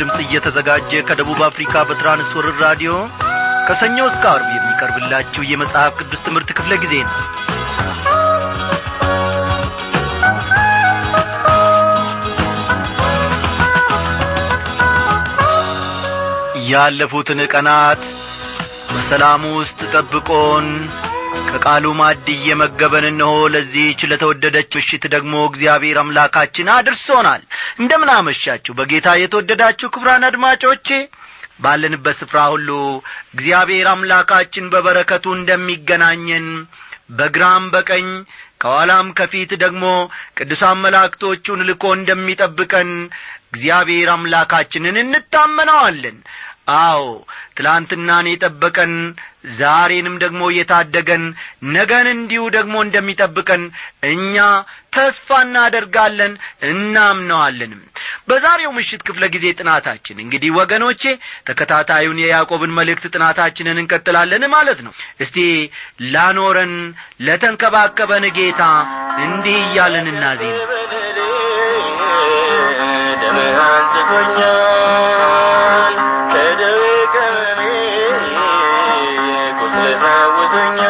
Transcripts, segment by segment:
ድምፅ እየተዘጋጀ ከደቡብ አፍሪካ በትራንስወርር ራዲዮ ከሰኞ እስከ አርብ የሚቀርብላችሁ የመጽሐፍ ቅዱስ ትምህርት ክፍለ ጊዜ ነው። ያለፉትን ቀናት በሰላም ውስጥ ጠብቆን ከቃሉ ማድ እየመገበን እነሆ ለዚህች ለተወደደች ምሽት ደግሞ እግዚአብሔር አምላካችን አድርሶናል። እንደምን አመሻችሁ። በጌታ የተወደዳችሁ ክብራን አድማጮቼ ባለንበት ስፍራ ሁሉ እግዚአብሔር አምላካችን በበረከቱ እንደሚገናኘን በግራም በቀኝ ከኋላም ከፊት ደግሞ ቅዱሳን መላእክቶቹን ልኮ እንደሚጠብቀን እግዚአብሔር አምላካችንን እንታመነዋለን አዎ ትላንትናን የጠበቀን ዛሬንም ደግሞ የታደገን ነገን እንዲሁ ደግሞ እንደሚጠብቀን እኛ ተስፋ እናደርጋለን እናምነዋለንም። በዛሬው ምሽት ክፍለ ጊዜ ጥናታችን እንግዲህ ወገኖቼ ተከታታዩን የያዕቆብን መልእክት ጥናታችንን እንቀጥላለን ማለት ነው። እስቲ ላኖረን ለተንከባከበን ጌታ እንዲህ እያለን እናዜም ደምህ አንጽቶኛል bring you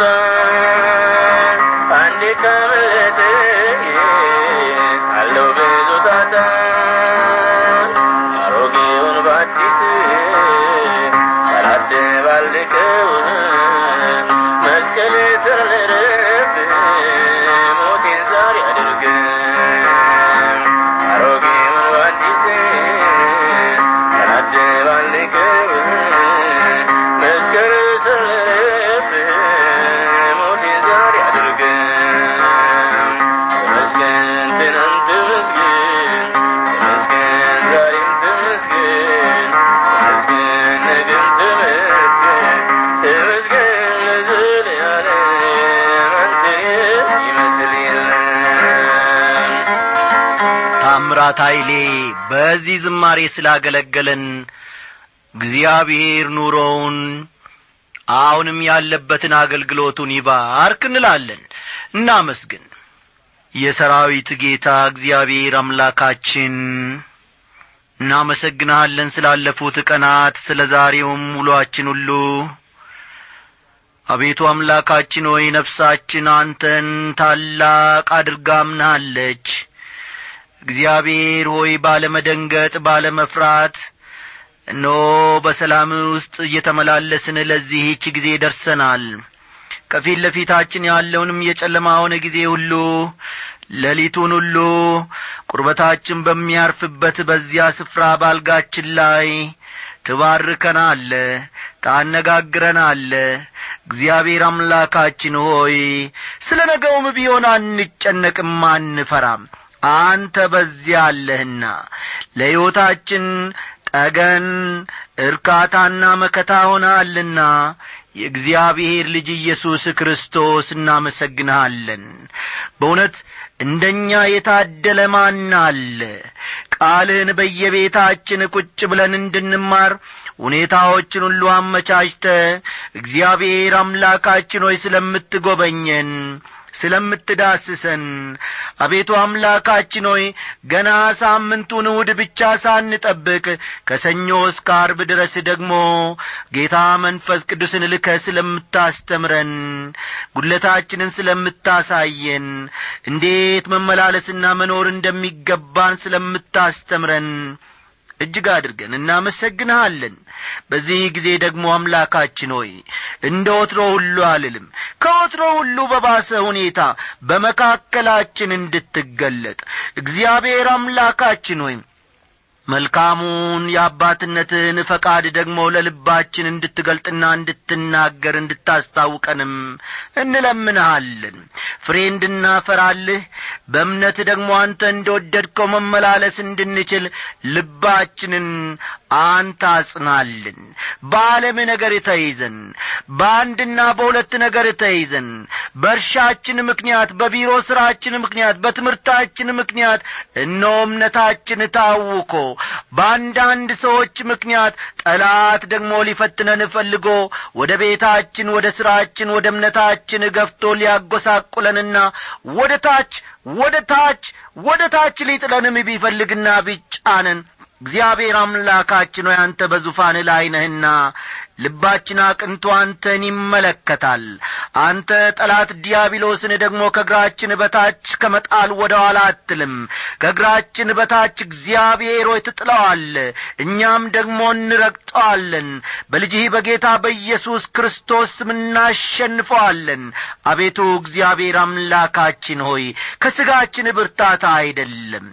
and it comes. ኃይሌ በዚህ ዝማሬ ስላገለገለን እግዚአብሔር ኑሮውን አሁንም ያለበትን አገልግሎቱን ይባርክ እንላለን። እናመስግን። የሰራዊት ጌታ እግዚአብሔር አምላካችን እናመሰግንሃለን ስላለፉት ቀናት ስለ ዛሬውም ውሎአችን ሁሉ። አቤቱ አምላካችን ሆይ ነፍሳችን አንተን ታላቅ አድርጋ አምናለች እግዚአብሔር ሆይ ባለመደንገጥ ባለመፍራት እነሆ በሰላም ውስጥ እየተመላለስን ለዚህች ጊዜ ደርሰናል። ከፊት ለፊታችን ያለውንም የጨለማውን ጊዜ ሁሉ ሌሊቱን ሁሉ ቁርበታችን በሚያርፍበት በዚያ ስፍራ ባልጋችን ላይ ትባርከናለ ታነጋግረናለ እግዚአብሔር አምላካችን ሆይ ስለ ነገውም ቢሆን አንጨነቅም አንፈራም አንተ በዚያ አለህና ለሕይወታችን ጠገን እርካታና መከታ ሆናልና የእግዚአብሔር ልጅ ኢየሱስ ክርስቶስ እናመሰግንሃለን። በእውነት እንደኛ የታደለ ማን አለ? ቃልህን በየቤታችን ቁጭ ብለን እንድንማር ሁኔታዎችን ሁሉ አመቻችተ እግዚአብሔር አምላካችን ሆይ ስለምትጐበኘን ስለምትዳስሰን። አቤቱ አምላካችን ሆይ ገና ሳምንቱን እሁድ ብቻ ሳንጠብቅ ከሰኞ እስከ አርብ ድረስ ደግሞ ጌታ መንፈስ ቅዱስን ልከ ስለምታስተምረን ጉድለታችንን ስለምታሳየን እንዴት መመላለስና መኖር እንደሚገባን ስለምታስተምረን እጅግ አድርገን እናመሰግንሃለን። በዚህ ጊዜ ደግሞ አምላካችን ሆይ እንደ ወትሮ ሁሉ አልልም። ከወትሮ ሁሉ በባሰ ሁኔታ በመካከላችን እንድትገለጥ እግዚአብሔር አምላካችን ሆይ መልካሙን የአባትነትህን ፈቃድ ደግሞ ለልባችን እንድትገልጥና እንድትናገር እንድታስታውቀንም እንለምንሃለን። ፍሬ እንድናፈራልህ በእምነት ደግሞ አንተ እንደወደድከው መመላለስ እንድንችል ልባችንን አንተ አጽናልን በዓለም ነገር ተይዘን በአንድና በሁለት ነገር ተይዘን በእርሻችን ምክንያት በቢሮ ሥራችን ምክንያት በትምህርታችን ምክንያት እነሆ እምነታችን ታውኮ በአንዳንድ ሰዎች ምክንያት ጠላት ደግሞ ሊፈትነን ፈልጎ ወደ ቤታችን ወደ ሥራችን ወደ እምነታችን ገፍቶ ሊያጐሳቁለንና ወደ ታች ወደ ታች ወደ ታች ሊጥለንም ቢፈልግና ቢጫነን እግዚአብሔር አምላካችን ሆይ አንተ በዙፋን ላይ ነህና ልባችን አቅንቶ አንተን ይመለከታል። አንተ ጠላት ዲያብሎስን ደግሞ ከእግራችን በታች ከመጣል ወደ ኋላ አትልም። ከእግራችን በታች እግዚአብሔር ሆይ ትጥለዋል። እኛም ደግሞ እንረግጠዋለን። በልጅህ በጌታ በኢየሱስ ክርስቶስ እናሸንፈዋለን። አቤቱ እግዚአብሔር አምላካችን ሆይ ከሥጋችን ብርታት አይደለም።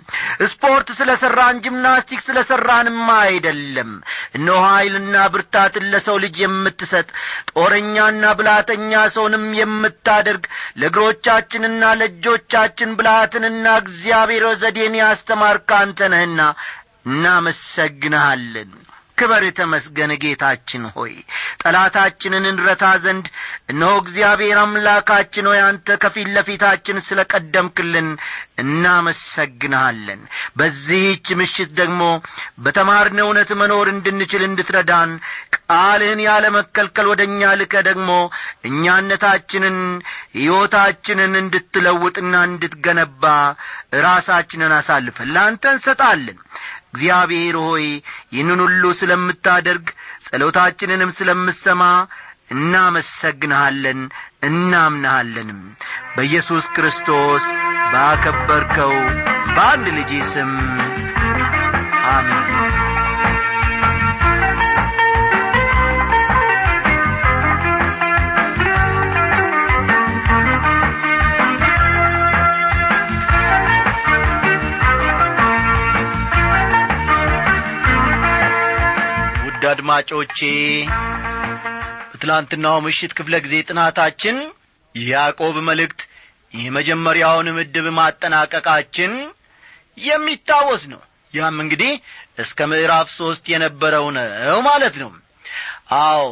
ስፖርት ስለ ሠራን ጂምናስቲክ ስለ ሠራንማ አይደለም። እነሆ ኀይልና ብርታትን ለሰው ልጅ የምትሰጥ ጦረኛና ብላተኛ ሰውንም የምታደርግ ለእግሮቻችንና ለእጆቻችን ብልሃትንና እግዚአብሔር ዘዴን ያስተማርክ አንተ ነህና እናመሰግንሃለን ክበር ተመስገን ጌታችን ሆይ ጠላታችንን እንረታ ዘንድ እነሆ እግዚአብሔር አምላካችን ሆይ አንተ ከፊት ለፊታችን ስለ ቀደምክልን እናመሰግንሃለን። በዚህች ምሽት ደግሞ በተማርነ እውነት መኖር እንድንችል እንድትረዳን ቃልህን ያለ መከልከል ወደ እኛ ልከ ደግሞ እኛነታችንን ሕይወታችንን እንድትለውጥና እንድትገነባ ራሳችንን አሳልፈን ለአንተ እንሰጣለን እግዚአብሔር ሆይ ይህንን ሁሉ ስለምታደርግ ጸሎታችንንም ስለምሰማ እናመሰግንሃለን እናምንሃለንም። በኢየሱስ ክርስቶስ ባከበርከው በአንድ ልጅ ስም አሜን አድማጮቼ በትላንትናው ምሽት ክፍለ ጊዜ ጥናታችን የያዕቆብ መልእክት የመጀመሪያውን ምድብ ማጠናቀቃችን የሚታወስ ነው። ያም እንግዲህ እስከ ምዕራፍ ሦስት የነበረው ነው ማለት ነው። አዎ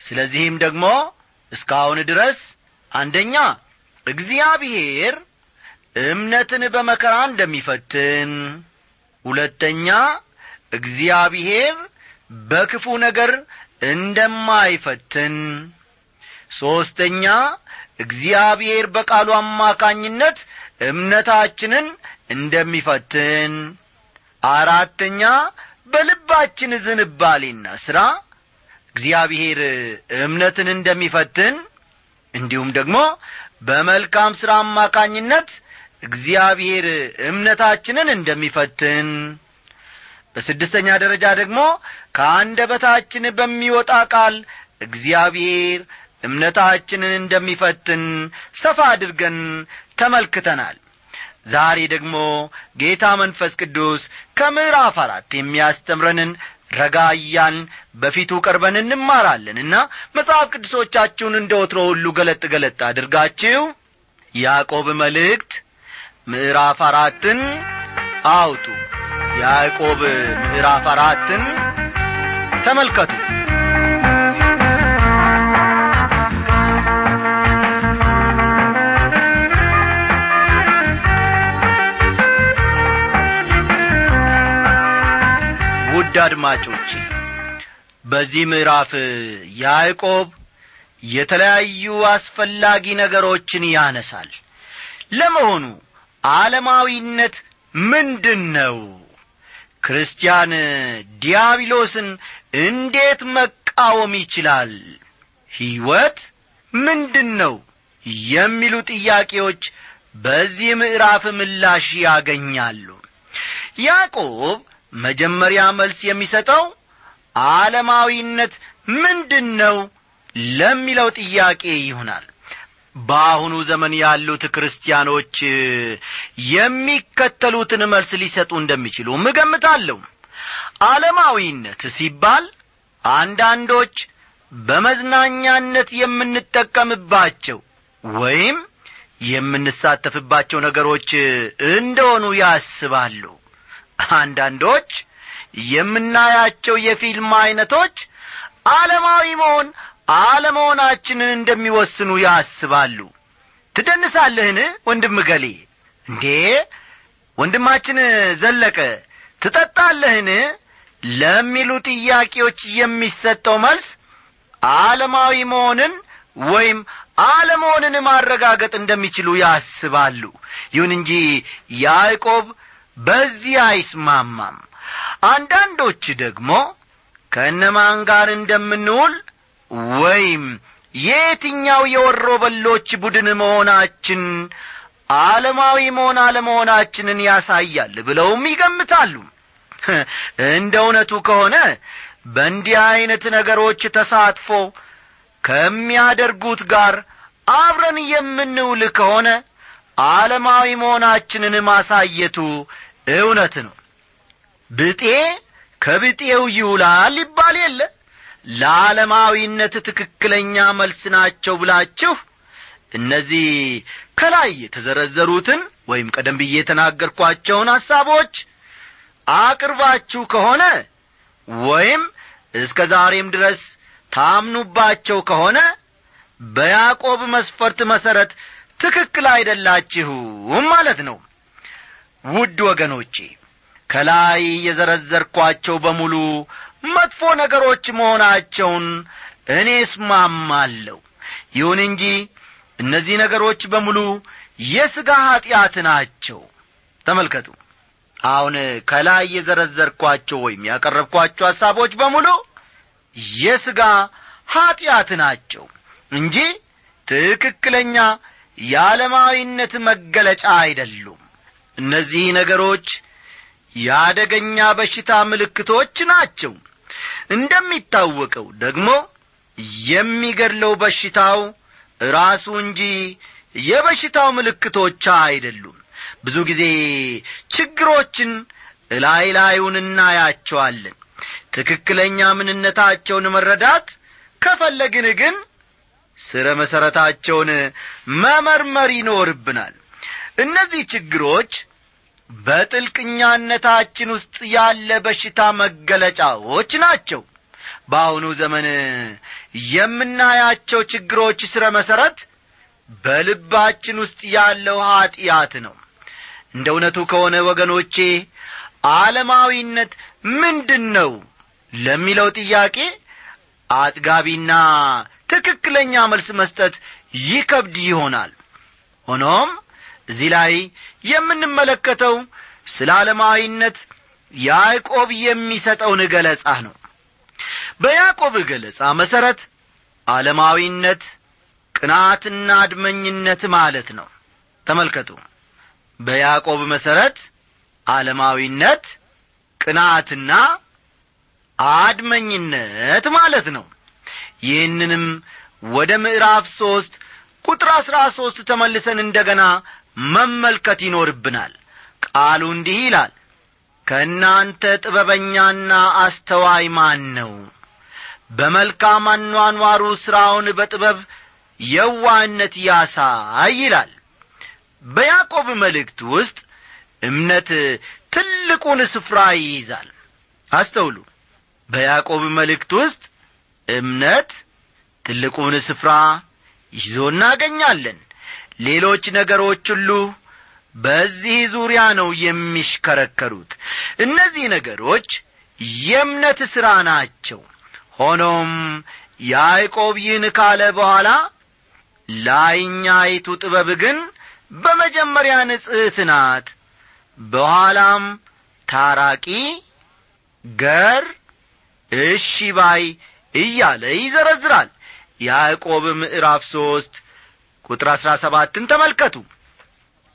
ስለዚህም ደግሞ እስካሁን ድረስ አንደኛ እግዚአብሔር እምነትን በመከራ እንደሚፈትን። ሁለተኛ እግዚአብሔር በክፉ ነገር እንደማይፈትን። ሦስተኛ እግዚአብሔር በቃሉ አማካኝነት እምነታችንን እንደሚፈትን። አራተኛ በልባችን ዝንባሌና ሥራ እግዚአብሔር እምነትን እንደሚፈትን። እንዲሁም ደግሞ በመልካም ሥራ አማካኝነት እግዚአብሔር እምነታችንን እንደሚፈትን። በስድስተኛ ደረጃ ደግሞ ከአንደበታችን በሚወጣ ቃል እግዚአብሔር እምነታችንን እንደሚፈትን ሰፋ አድርገን ተመልክተናል። ዛሬ ደግሞ ጌታ መንፈስ ቅዱስ ከምዕራፍ አራት የሚያስተምረንን ረጋ እያልን በፊቱ ቀርበን እንማራለንና መጽሐፍ ቅዱሶቻችሁን እንደ ወትሮ ሁሉ ገለጥ ገለጥ አድርጋችሁ ያዕቆብ መልእክት ምዕራፍ አራትን አውጡ። ያዕቆብ ምዕራፍ አራትን ተመልከቱ። ውድ አድማጮቼ በዚህ ምዕራፍ ያዕቆብ የተለያዩ አስፈላጊ ነገሮችን ያነሳል። ለመሆኑ ዓለማዊነት ምንድን ነው ክርስቲያን ዲያብሎስን እንዴት መቃወም ይችላል? ሕይወት ምንድን ነው የሚሉ ጥያቄዎች በዚህ ምዕራፍ ምላሽ ያገኛሉ። ያዕቆብ መጀመሪያ መልስ የሚሰጠው ዓለማዊነት ምንድን ነው ለሚለው ጥያቄ ይሆናል። በአሁኑ ዘመን ያሉት ክርስቲያኖች የሚከተሉትን መልስ ሊሰጡ እንደሚችሉ እገምታለሁ ዓለማዊነት ሲባል አንዳንዶች በመዝናኛነት የምንጠቀምባቸው ወይም የምንሳተፍባቸው ነገሮች እንደሆኑ ያስባሉ። አንዳንዶች የምናያቸው የፊልም ዐይነቶች ዓለማዊ መሆን አለመሆናችንን እንደሚወስኑ ያስባሉ። ትደንሳለህን ወንድም ገሌ እንዴ ወንድማችን ዘለቀ ትጠጣለህን ለሚሉ ጥያቄዎች የሚሰጠው መልስ ዓለማዊ መሆንን ወይም አለመሆንን ማረጋገጥ እንደሚችሉ ያስባሉ። ይሁን እንጂ ያዕቆብ በዚህ አይስማማም። አንዳንዶች ደግሞ ከእነማን ጋር እንደምንውል ወይም የየትኛው የወሮ በሎች ቡድን መሆናችን ዓለማዊ መሆን አለመሆናችንን ያሳያል ብለውም ይገምታሉ እንደ እውነቱ ከሆነ በእንዲህ ዐይነት ነገሮች ተሳትፎ ከሚያደርጉት ጋር አብረን የምንውል ከሆነ ዓለማዊ መሆናችንን ማሳየቱ እውነት ነው። ብጤ ከብጤው ይውላል ይባል የለ? ለዓለማዊነት ትክክለኛ መልስ ናቸው ብላችሁ እነዚህ ከላይ የተዘረዘሩትን ወይም ቀደም ብዬ የተናገርኳቸውን ሐሳቦች አቅርባችሁ ከሆነ ወይም እስከ ዛሬም ድረስ ታምኑባቸው ከሆነ በያዕቆብ መስፈርት መሠረት ትክክል አይደላችሁም ማለት ነው። ውድ ወገኖቼ ከላይ የዘረዘርኳቸው በሙሉ መጥፎ ነገሮች መሆናቸውን እኔ እስማማለሁ። ይሁን እንጂ እነዚህ ነገሮች በሙሉ የሥጋ ኀጢአት ናቸው። ተመልከቱ አሁን ከላይ የዘረዘርኳቸው ወይም ያቀረብኳቸው ሐሳቦች በሙሉ የሥጋ ኀጢአት ናቸው እንጂ ትክክለኛ የዓለማዊነት መገለጫ አይደሉም። እነዚህ ነገሮች የአደገኛ በሽታ ምልክቶች ናቸው። እንደሚታወቀው ደግሞ የሚገድለው በሽታው ራሱ እንጂ የበሽታው ምልክቶች አይደሉም ብዙ ጊዜ ችግሮችን እላይ ላዩን እናያቸዋለን። ትክክለኛ ምንነታቸውን መረዳት ከፈለግን ግን ስረ መሠረታቸውን መመርመር ይኖርብናል። እነዚህ ችግሮች በጥልቅኛነታችን ውስጥ ያለ በሽታ መገለጫዎች ናቸው። በአሁኑ ዘመን የምናያቸው ችግሮች ስረ መሠረት በልባችን ውስጥ ያለው ኀጢአት ነው እንደ እውነቱ ከሆነ ወገኖቼ ዓለማዊነት ምንድን ነው ለሚለው ጥያቄ አጥጋቢና ትክክለኛ መልስ መስጠት ይከብድ ይሆናል። ሆኖም እዚህ ላይ የምንመለከተው ስለ ዓለማዊነት ያዕቆብ የሚሰጠውን ገለጻ ነው። በያዕቆብ ገለጻ መሠረት ዓለማዊነት ቅናትና አድመኝነት ማለት ነው። ተመልከቱ በያዕቆብ መሠረት ዓለማዊነት ቅናትና አድመኝነት ማለት ነው። ይህንንም ወደ ምዕራፍ ሦስት ቁጥር አሥራ ሦስት ተመልሰን እንደ ገና መመልከት ይኖርብናል። ቃሉ እንዲህ ይላል ከእናንተ ጥበበኛና አስተዋይ ማን ነው? በመልካም አኗኗሩ ሥራውን በጥበብ የዋህነት ያሳይ ይላል በያዕቆብ መልእክት ውስጥ እምነት ትልቁን ስፍራ ይይዛል። አስተውሉ። በያዕቆብ መልእክት ውስጥ እምነት ትልቁን ስፍራ ይዞ እናገኛለን። ሌሎች ነገሮች ሁሉ በዚህ ዙሪያ ነው የሚሽከረከሩት። እነዚህ ነገሮች የእምነት ሥራ ናቸው። ሆኖም ያዕቆብ ይህን ካለ በኋላ ላይኛይቱ ጥበብ ግን በመጀመሪያ ንጽሕት ናት። በኋላም ታራቂ ገር እሺ ባይ እያለ ይዘረዝራል። ያዕቆብ ምዕራፍ ሦስት ቁጥር አሥራ ሰባትን ተመልከቱ።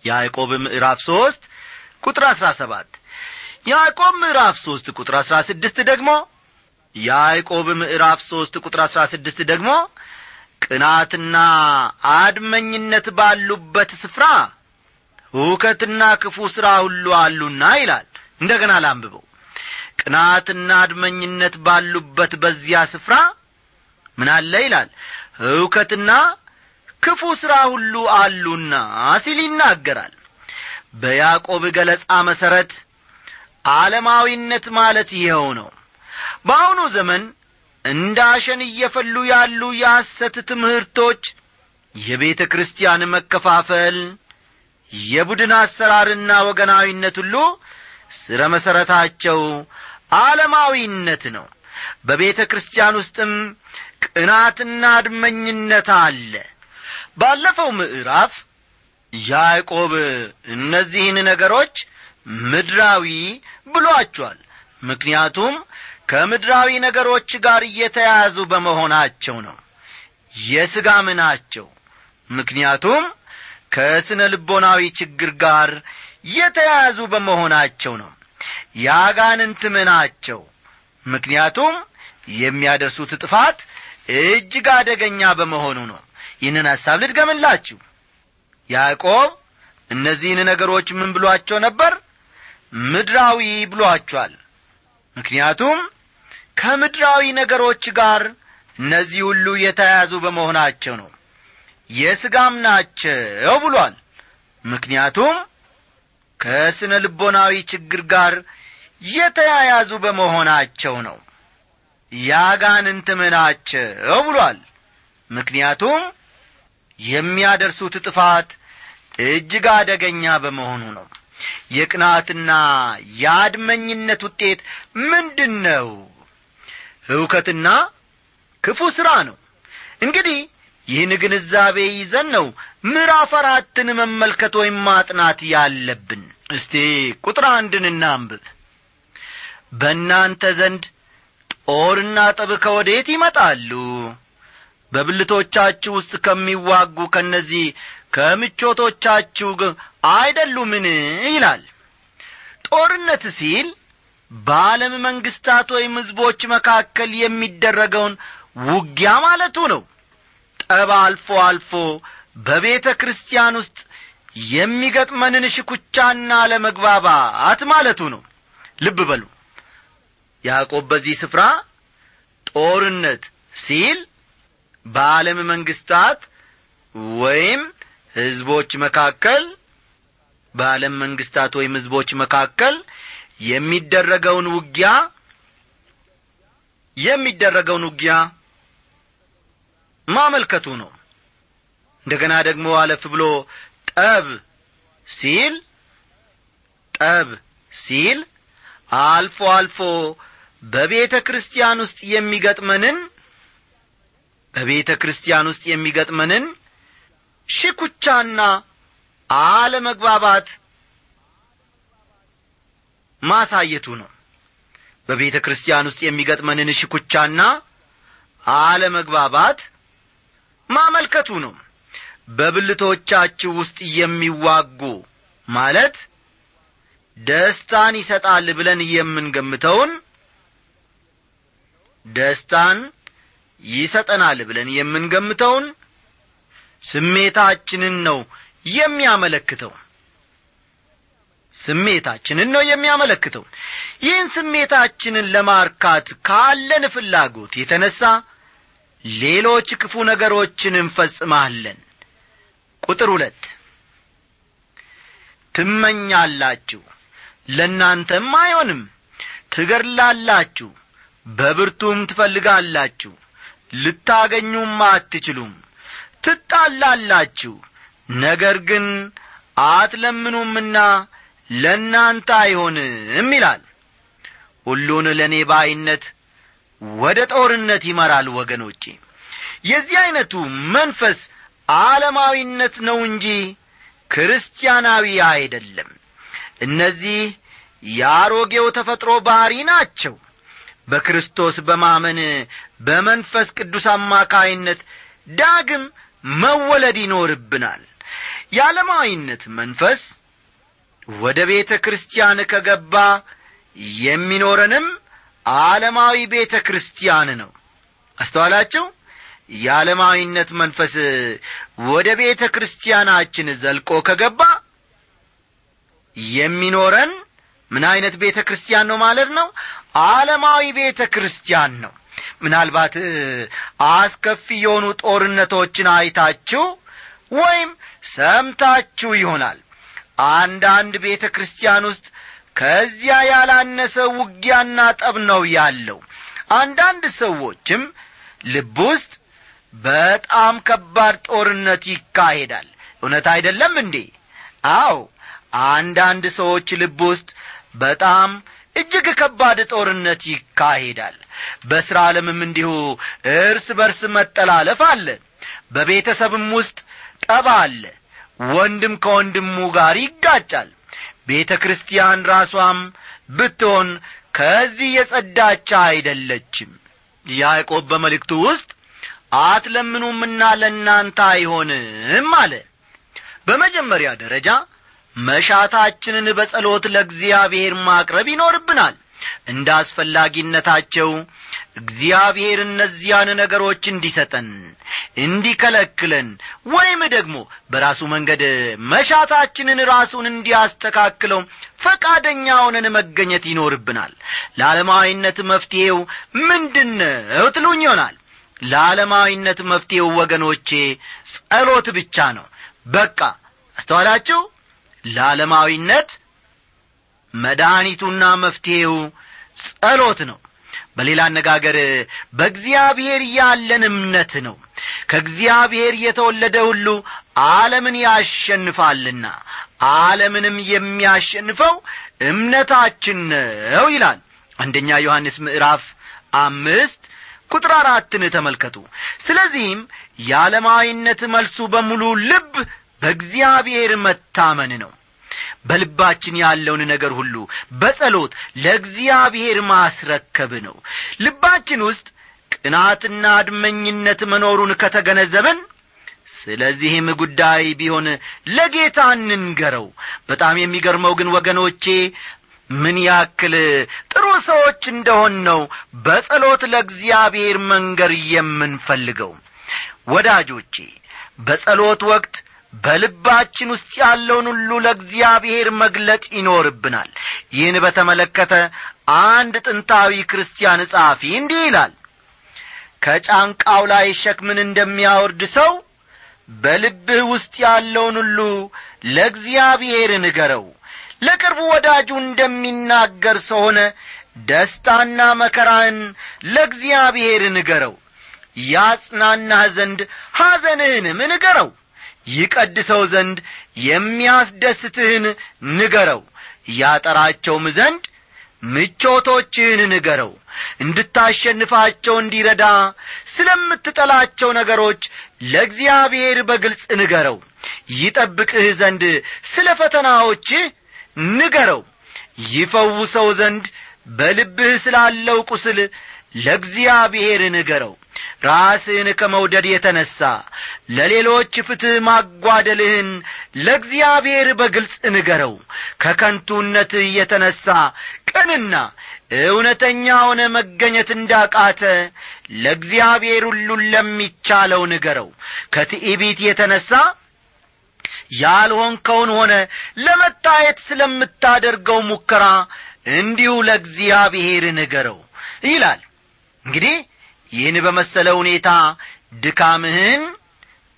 ያዕቆብ ምዕራፍ ሦስት ቁጥር አሥራ ሰባት ያዕቆብ ምዕራፍ ሦስት ቁጥር አሥራ ስድስት ደግሞ ያዕቆብ ምዕራፍ ሦስት ቁጥር አሥራ ስድስት ደግሞ ቅናትና አድመኝነት ባሉበት ስፍራ ሁከትና ክፉ ሥራ ሁሉ አሉና ይላል። እንደ ገና ላንብበው። ቅናትና አድመኝነት ባሉበት በዚያ ስፍራ ምን አለ ይላል? ሕውከትና ክፉ ሥራ ሁሉ አሉና ሲል ይናገራል። በያዕቆብ ገለጻ መሠረት ዓለማዊነት ማለት ይኸው ነው። በአሁኑ ዘመን እንደ አሸን እየፈሉ ያሉ የሐሰት ትምህርቶች የቤተ ክርስቲያን መከፋፈል የቡድን አሰራርና ወገናዊነት ሁሉ ስረ መሠረታቸው ዓለማዊነት ነው። በቤተ ክርስቲያን ውስጥም ቅናትና አድመኝነት አለ። ባለፈው ምዕራፍ ያዕቆብ እነዚህን ነገሮች ምድራዊ ብሏቸዋል። ምክንያቱም ከምድራዊ ነገሮች ጋር እየተያያዙ በመሆናቸው ነው። የሥጋም ናቸው ምክንያቱም ከስነ ልቦናዊ ችግር ጋር የተያያዙ በመሆናቸው ነው። ያጋንንትም ናቸው ምክንያቱም የሚያደርሱት ጥፋት እጅግ አደገኛ በመሆኑ ነው። ይህንን ሐሳብ ልድገምላችሁ። ያዕቆብ እነዚህን ነገሮች ምን ብሏቸው ነበር? ምድራዊ ብሏቸዋል። ምክንያቱም ከምድራዊ ነገሮች ጋር እነዚህ ሁሉ የተያያዙ በመሆናቸው ነው። የሥጋም ናቸው ብሏል። ምክንያቱም ከስነ ልቦናዊ ችግር ጋር የተያያዙ በመሆናቸው ነው። ያጋንንትም ናቸው ብሏል። ምክንያቱም የሚያደርሱት ጥፋት እጅግ አደገኛ በመሆኑ ነው። የቅናትና የአድመኝነት ውጤት ምንድን ነው ሕውከትና ክፉ ሥራ ነው። እንግዲህ ይህን ግንዛቤ ይዘን ነው ምዕራፍ አራትን መመልከት ወይም ማጥናት ያለብን። እስቲ ቁጥር አንድን እናንብብ። በእናንተ ዘንድ ጦርና ጠብ ከወዴት ይመጣሉ? በብልቶቻችሁ ውስጥ ከሚዋጉ ከእነዚህ ከምቾቶቻችሁ አይደሉምን? ይላል። ጦርነት ሲል በዓለም መንግስታት ወይም ሕዝቦች መካከል የሚደረገውን ውጊያ ማለቱ ነው። ጠብ አልፎ አልፎ በቤተ ክርስቲያን ውስጥ የሚገጥመንን ሽኩቻና ለመግባባት ማለቱ ነው። ልብ በሉ። ያዕቆብ በዚህ ስፍራ ጦርነት ሲል በዓለም መንግስታት ወይም ሕዝቦች መካከል በዓለም መንግስታት ወይም ሕዝቦች መካከል የሚደረገውን ውጊያ የሚደረገውን ውጊያ ማመልከቱ ነው። እንደገና ደግሞ አለፍ ብሎ ጠብ ሲል ጠብ ሲል አልፎ አልፎ በቤተ ክርስቲያን ውስጥ የሚገጥመንን በቤተ ክርስቲያን ውስጥ የሚገጥመንን ሽኩቻና አለመግባባት ማሳየቱ ነው። በቤተ ክርስቲያን ውስጥ የሚገጥመንን ሽኩቻና አለመግባባት ማመልከቱ ነው። በብልቶቻችሁ ውስጥ የሚዋጉ ማለት ደስታን ይሰጣል ብለን የምንገምተውን ደስታን ይሰጠናል ብለን የምንገምተውን ስሜታችንን ነው የሚያመለክተው ስሜታችንን ነው የሚያመለክተው። ይህን ስሜታችንን ለማርካት ካለን ፍላጎት የተነሣ ሌሎች ክፉ ነገሮችን እንፈጽማለን። ቁጥር ሁለት ትመኛላችሁ። ለእናንተም አይሆንም። ትገድላላችሁ። በብርቱም ትፈልጋላችሁ። ልታገኙም አትችሉም። ትጣላላችሁ። ነገር ግን አትለምኑምና ለእናንተ አይሆንም ይላል። ሁሉን ለእኔ ባይነት ወደ ጦርነት ይመራል ወገኖቼ። የዚህ ዐይነቱ መንፈስ ዓለማዊነት ነው እንጂ ክርስቲያናዊ አይደለም። እነዚህ የአሮጌው ተፈጥሮ ባሕሪ ናቸው። በክርስቶስ በማመን በመንፈስ ቅዱስ አማካይነት ዳግም መወለድ ይኖርብናል። የዓለማዊነት መንፈስ ወደ ቤተ ክርስቲያን ከገባ የሚኖረንም ዓለማዊ ቤተ ክርስቲያን ነው። አስተዋላቸው የዓለማዊነት መንፈስ ወደ ቤተ ክርስቲያናችን ዘልቆ ከገባ የሚኖረን ምን ዐይነት ቤተ ክርስቲያን ነው ማለት ነው? ዓለማዊ ቤተ ክርስቲያን ነው። ምናልባት አስከፊ የሆኑ ጦርነቶችን አይታችሁ ወይም ሰምታችሁ ይሆናል አንዳንድ ቤተ ክርስቲያን ውስጥ ከዚያ ያላነሰ ውጊያና ጠብ ነው ያለው። አንዳንድ ሰዎችም ልብ ውስጥ በጣም ከባድ ጦርነት ይካሄዳል። እውነት አይደለም እንዴ? አዎ አንዳንድ ሰዎች ልብ ውስጥ በጣም እጅግ ከባድ ጦርነት ይካሄዳል። በሥራ ዓለምም እንዲሁ እርስ በርስ መጠላለፍ አለ። በቤተሰብም ውስጥ ጠባ አለ ወንድም ከወንድሙ ጋር ይጋጫል። ቤተ ክርስቲያን ራሷም ብትሆን ከዚህ የጸዳቻ አይደለችም። ያዕቆብ በመልእክቱ ውስጥ አትለምኑምና ለእናንተ አይሆንም አለ። በመጀመሪያ ደረጃ መሻታችንን በጸሎት ለእግዚአብሔር ማቅረብ ይኖርብናል። እንደ አስፈላጊነታቸው እግዚአብሔር እነዚያን ነገሮች እንዲሰጠን እንዲከለክለን ወይም ደግሞ በራሱ መንገድ መሻታችንን ራሱን እንዲያስተካክለው ፈቃደኛ ሆነን መገኘት ይኖርብናል። ለዓለማዊነት መፍትሔው ምንድነው ትሉኝ ይሆናል። ለዓለማዊነት መፍትሔው ወገኖቼ ጸሎት ብቻ ነው። በቃ አስተዋላችሁ? ለዓለማዊነት መድኃኒቱና መፍትሔው ጸሎት ነው በሌላ አነጋገር በእግዚአብሔር ያለን እምነት ነው። ከእግዚአብሔር የተወለደ ሁሉ ዓለምን ያሸንፋልና ዓለምንም የሚያሸንፈው እምነታችን ነው ይላል አንደኛ ዮሐንስ ምዕራፍ አምስት ቁጥር አራትን ተመልከቱ። ስለዚህም የዓለማዊነት መልሱ በሙሉ ልብ በእግዚአብሔር መታመን ነው በልባችን ያለውን ነገር ሁሉ በጸሎት ለእግዚአብሔር ማስረከብ ነው። ልባችን ውስጥ ቅናትና አድመኝነት መኖሩን ከተገነዘብን ስለዚህም ጉዳይ ቢሆን ለጌታ እንንገረው። በጣም የሚገርመው ግን ወገኖቼ ምን ያክል ጥሩ ሰዎች እንደሆን ነው በጸሎት ለእግዚአብሔር መንገር የምንፈልገው። ወዳጆቼ በጸሎት ወቅት በልባችን ውስጥ ያለውን ሁሉ ለእግዚአብሔር መግለጥ ይኖርብናል። ይህን በተመለከተ አንድ ጥንታዊ ክርስቲያን ጸሐፊ እንዲህ ይላል። ከጫንቃው ላይ ሸክምን እንደሚያወርድ ሰው በልብህ ውስጥ ያለውን ሁሉ ለእግዚአብሔር ንገረው። ለቅርቡ ወዳጁ እንደሚናገር ሰው ደስታና መከራህን ለእግዚአብሔር ንገረው። ያጽናናህ ዘንድ ሐዘንህንም ንገረው ይቀድሰው ዘንድ የሚያስደስትህን ንገረው። ያጠራቸውም ዘንድ ምቾቶችህን ንገረው። እንድታሸንፋቸው እንዲረዳ ስለምትጠላቸው ነገሮች ለእግዚአብሔር በግልጽ ንገረው። ይጠብቅህ ዘንድ ስለ ፈተናዎችህ ንገረው። ይፈውሰው ዘንድ በልብህ ስላለው ቁስል ለእግዚአብሔር ንገረው ራስህን ከመውደድ የተነሣ ለሌሎች ፍትሕ ማጓደልህን ለእግዚአብሔር በግልጽ ንገረው። ከከንቱነትህ የተነሣ ቅንና እውነተኛ ሆነ መገኘት እንዳቃተ ለእግዚአብሔር ሁሉን ለሚቻለው ንገረው። ከትዕቢት የተነሣ ያልሆንከውን ሆነ ለመታየት ስለምታደርገው ሙከራ እንዲሁ ለእግዚአብሔር ንገረው ይላል። እንግዲህ ይህን በመሰለ ሁኔታ ድካምህን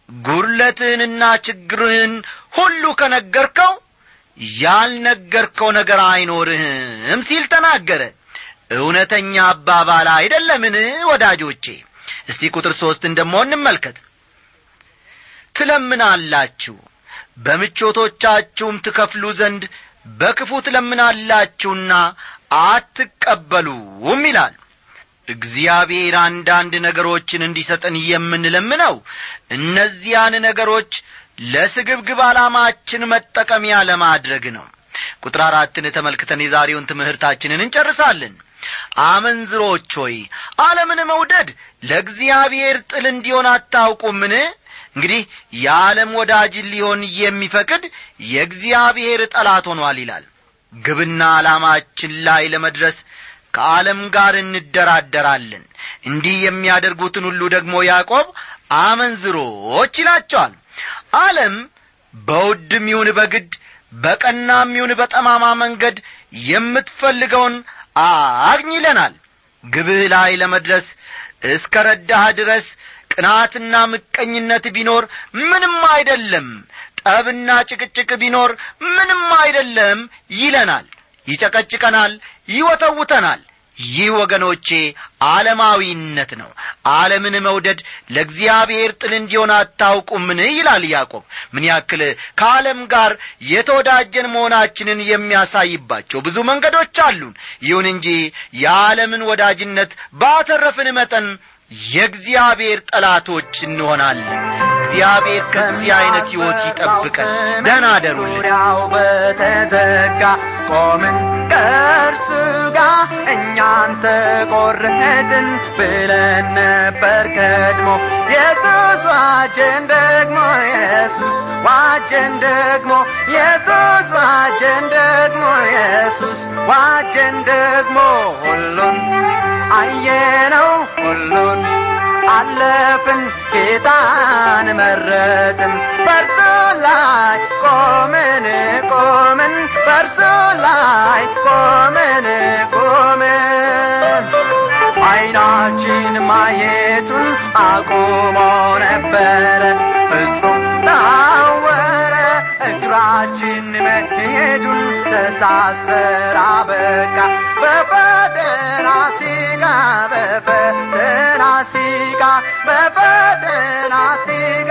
ጉርለትህንና ችግርህን ሁሉ ከነገርከው ያልነገርከው ነገር አይኖርህም ሲል ተናገረ። እውነተኛ አባባል አይደለምን ወዳጆቼ? እስቲ ቁጥር ሦስትን ደሞ እንመልከት። ትለምናላችሁ በምቾቶቻችሁም ትከፍሉ ዘንድ በክፉ ትለምናላችሁና አትቀበሉም ይላል እግዚአብሔር አንዳንድ ነገሮችን እንዲሰጠን የምንለምነው እነዚያን ነገሮች ለስግብግብ ዓላማችን መጠቀሚያ ለማድረግ ነው። ቁጥር አራትን ተመልክተን የዛሬውን ትምህርታችንን እንጨርሳለን። አመንዝሮች ሆይ ዓለምን መውደድ ለእግዚአብሔር ጥል እንዲሆን አታውቁምን? እንግዲህ የዓለም ወዳጅ ሊሆን የሚፈቅድ የእግዚአብሔር ጠላት ሆኗል ይላል። ግብና ዓላማችን ላይ ለመድረስ ከዓለም ጋር እንደራደራለን እንዲህ የሚያደርጉትን ሁሉ ደግሞ ያዕቆብ አመንዝሮች ይላቸዋል። ዓለም በውድም ይሁን በግድ በቀናም ይሁን በጠማማ መንገድ የምትፈልገውን አግኝ ይለናል። ግብህ ላይ ለመድረስ እስከ ረዳህ ድረስ ቅናትና ምቀኝነት ቢኖር ምንም አይደለም። ጠብና ጭቅጭቅ ቢኖር ምንም አይደለም ይለናል ይጨቀጭቀናል ይወተውተናል። ይህ ወገኖቼ ዓለማዊነት ነው። ዓለምን መውደድ ለእግዚአብሔር ጥል እንዲሆን አታውቁምን? ይላል ያዕቆብ። ምን ያክል ከዓለም ጋር የተወዳጀን መሆናችንን የሚያሳይባቸው ብዙ መንገዶች አሉን። ይሁን እንጂ የዓለምን ወዳጅነት ባተረፍን መጠን የእግዚአብሔር ጠላቶች እንሆናለን። እግዚአብሔር ከዚህ ዐይነት ሕይወት ይጠብቀን። ደህና በተዘጋ ቆምን ከእርሱ ጋር እኛን ተቆረጥን ብለን ነበር ቀድሞ። ኢየሱስ ዋጀን ደግሞ ኢየሱስ ዋጀን ደግሞ። ኢየሱስ ዋጀን ደግሞ ኢየሱስ ዋጀን ደግሞ። ሁሉን አየነው ሁሉን አለፍን ጌታን መረጥን። በርሱ ላይ ቆምን ቆምን በርሱ ላይ ቆምን ቆምን አይናችን ማየቱን አቁሞ ነበረ። ፍጹም ታወረ እግራችን መሄዱን ተሳሰራ በቃ በፈተና ሲጋ